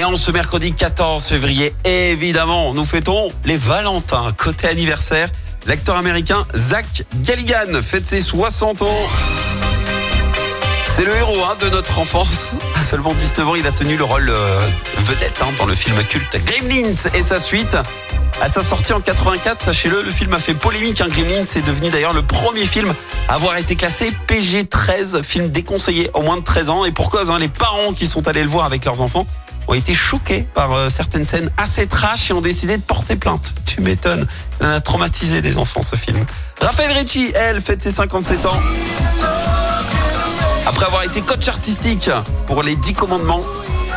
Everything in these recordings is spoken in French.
Et en ce mercredi 14 février, évidemment, nous fêtons les Valentins. Côté anniversaire, l'acteur américain Zach Galligan fête ses 60 ans. C'est le héros hein, de notre enfance. À seulement 19 ans, il a tenu le rôle euh, vedette hein, dans le film culte Gremlins et sa suite. À sa sortie en 84, sachez-le, le film a fait polémique. Hein. Gremlins est devenu d'ailleurs le premier film à avoir été classé PG-13, film déconseillé au moins de 13 ans. Et pour cause, les parents qui sont allés le voir avec leurs enfants ont été choqués par euh, certaines scènes assez trash et ont décidé de porter plainte. Tu m'étonnes. En a traumatisé des enfants ce film. Raphaël Ricci, elle, fête ses 57 ans. Après avoir été coach artistique pour les 10 commandements,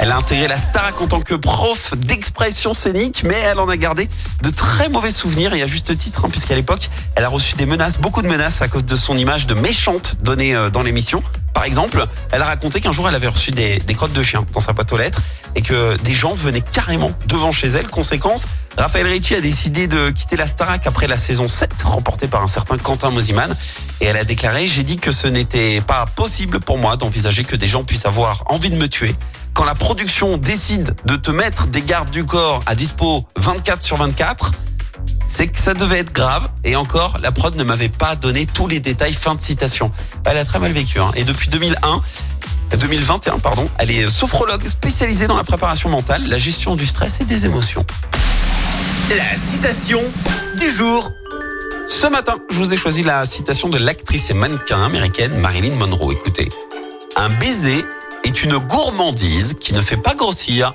elle a intégré la Starac en tant que prof d'expression scénique, mais elle en a gardé de très mauvais souvenirs et à juste titre, hein, puisqu'à l'époque, elle a reçu des menaces, beaucoup de menaces à cause de son image de méchante donnée euh, dans l'émission. Par exemple, elle a raconté qu'un jour elle avait reçu des, crottes de chien dans sa boîte aux lettres et que des gens venaient carrément devant chez elle. Conséquence, Raphaël Ricci a décidé de quitter la Starac après la saison 7, remportée par un certain Quentin Mosiman. Et elle a déclaré, j'ai dit que ce n'était pas possible pour moi d'envisager que des gens puissent avoir envie de me tuer. Quand la production décide de te mettre des gardes du corps à dispo 24 sur 24, c'est que ça devait être grave. Et encore, la prod ne m'avait pas donné tous les détails. Fin de citation. Elle a très mal vécu. Hein. Et depuis 2001, 2021, pardon, elle est sophrologue spécialisée dans la préparation mentale, la gestion du stress et des émotions. La citation du jour. Ce matin, je vous ai choisi la citation de l'actrice et mannequin américaine Marilyn Monroe. Écoutez, un baiser est une gourmandise qui ne fait pas grossir.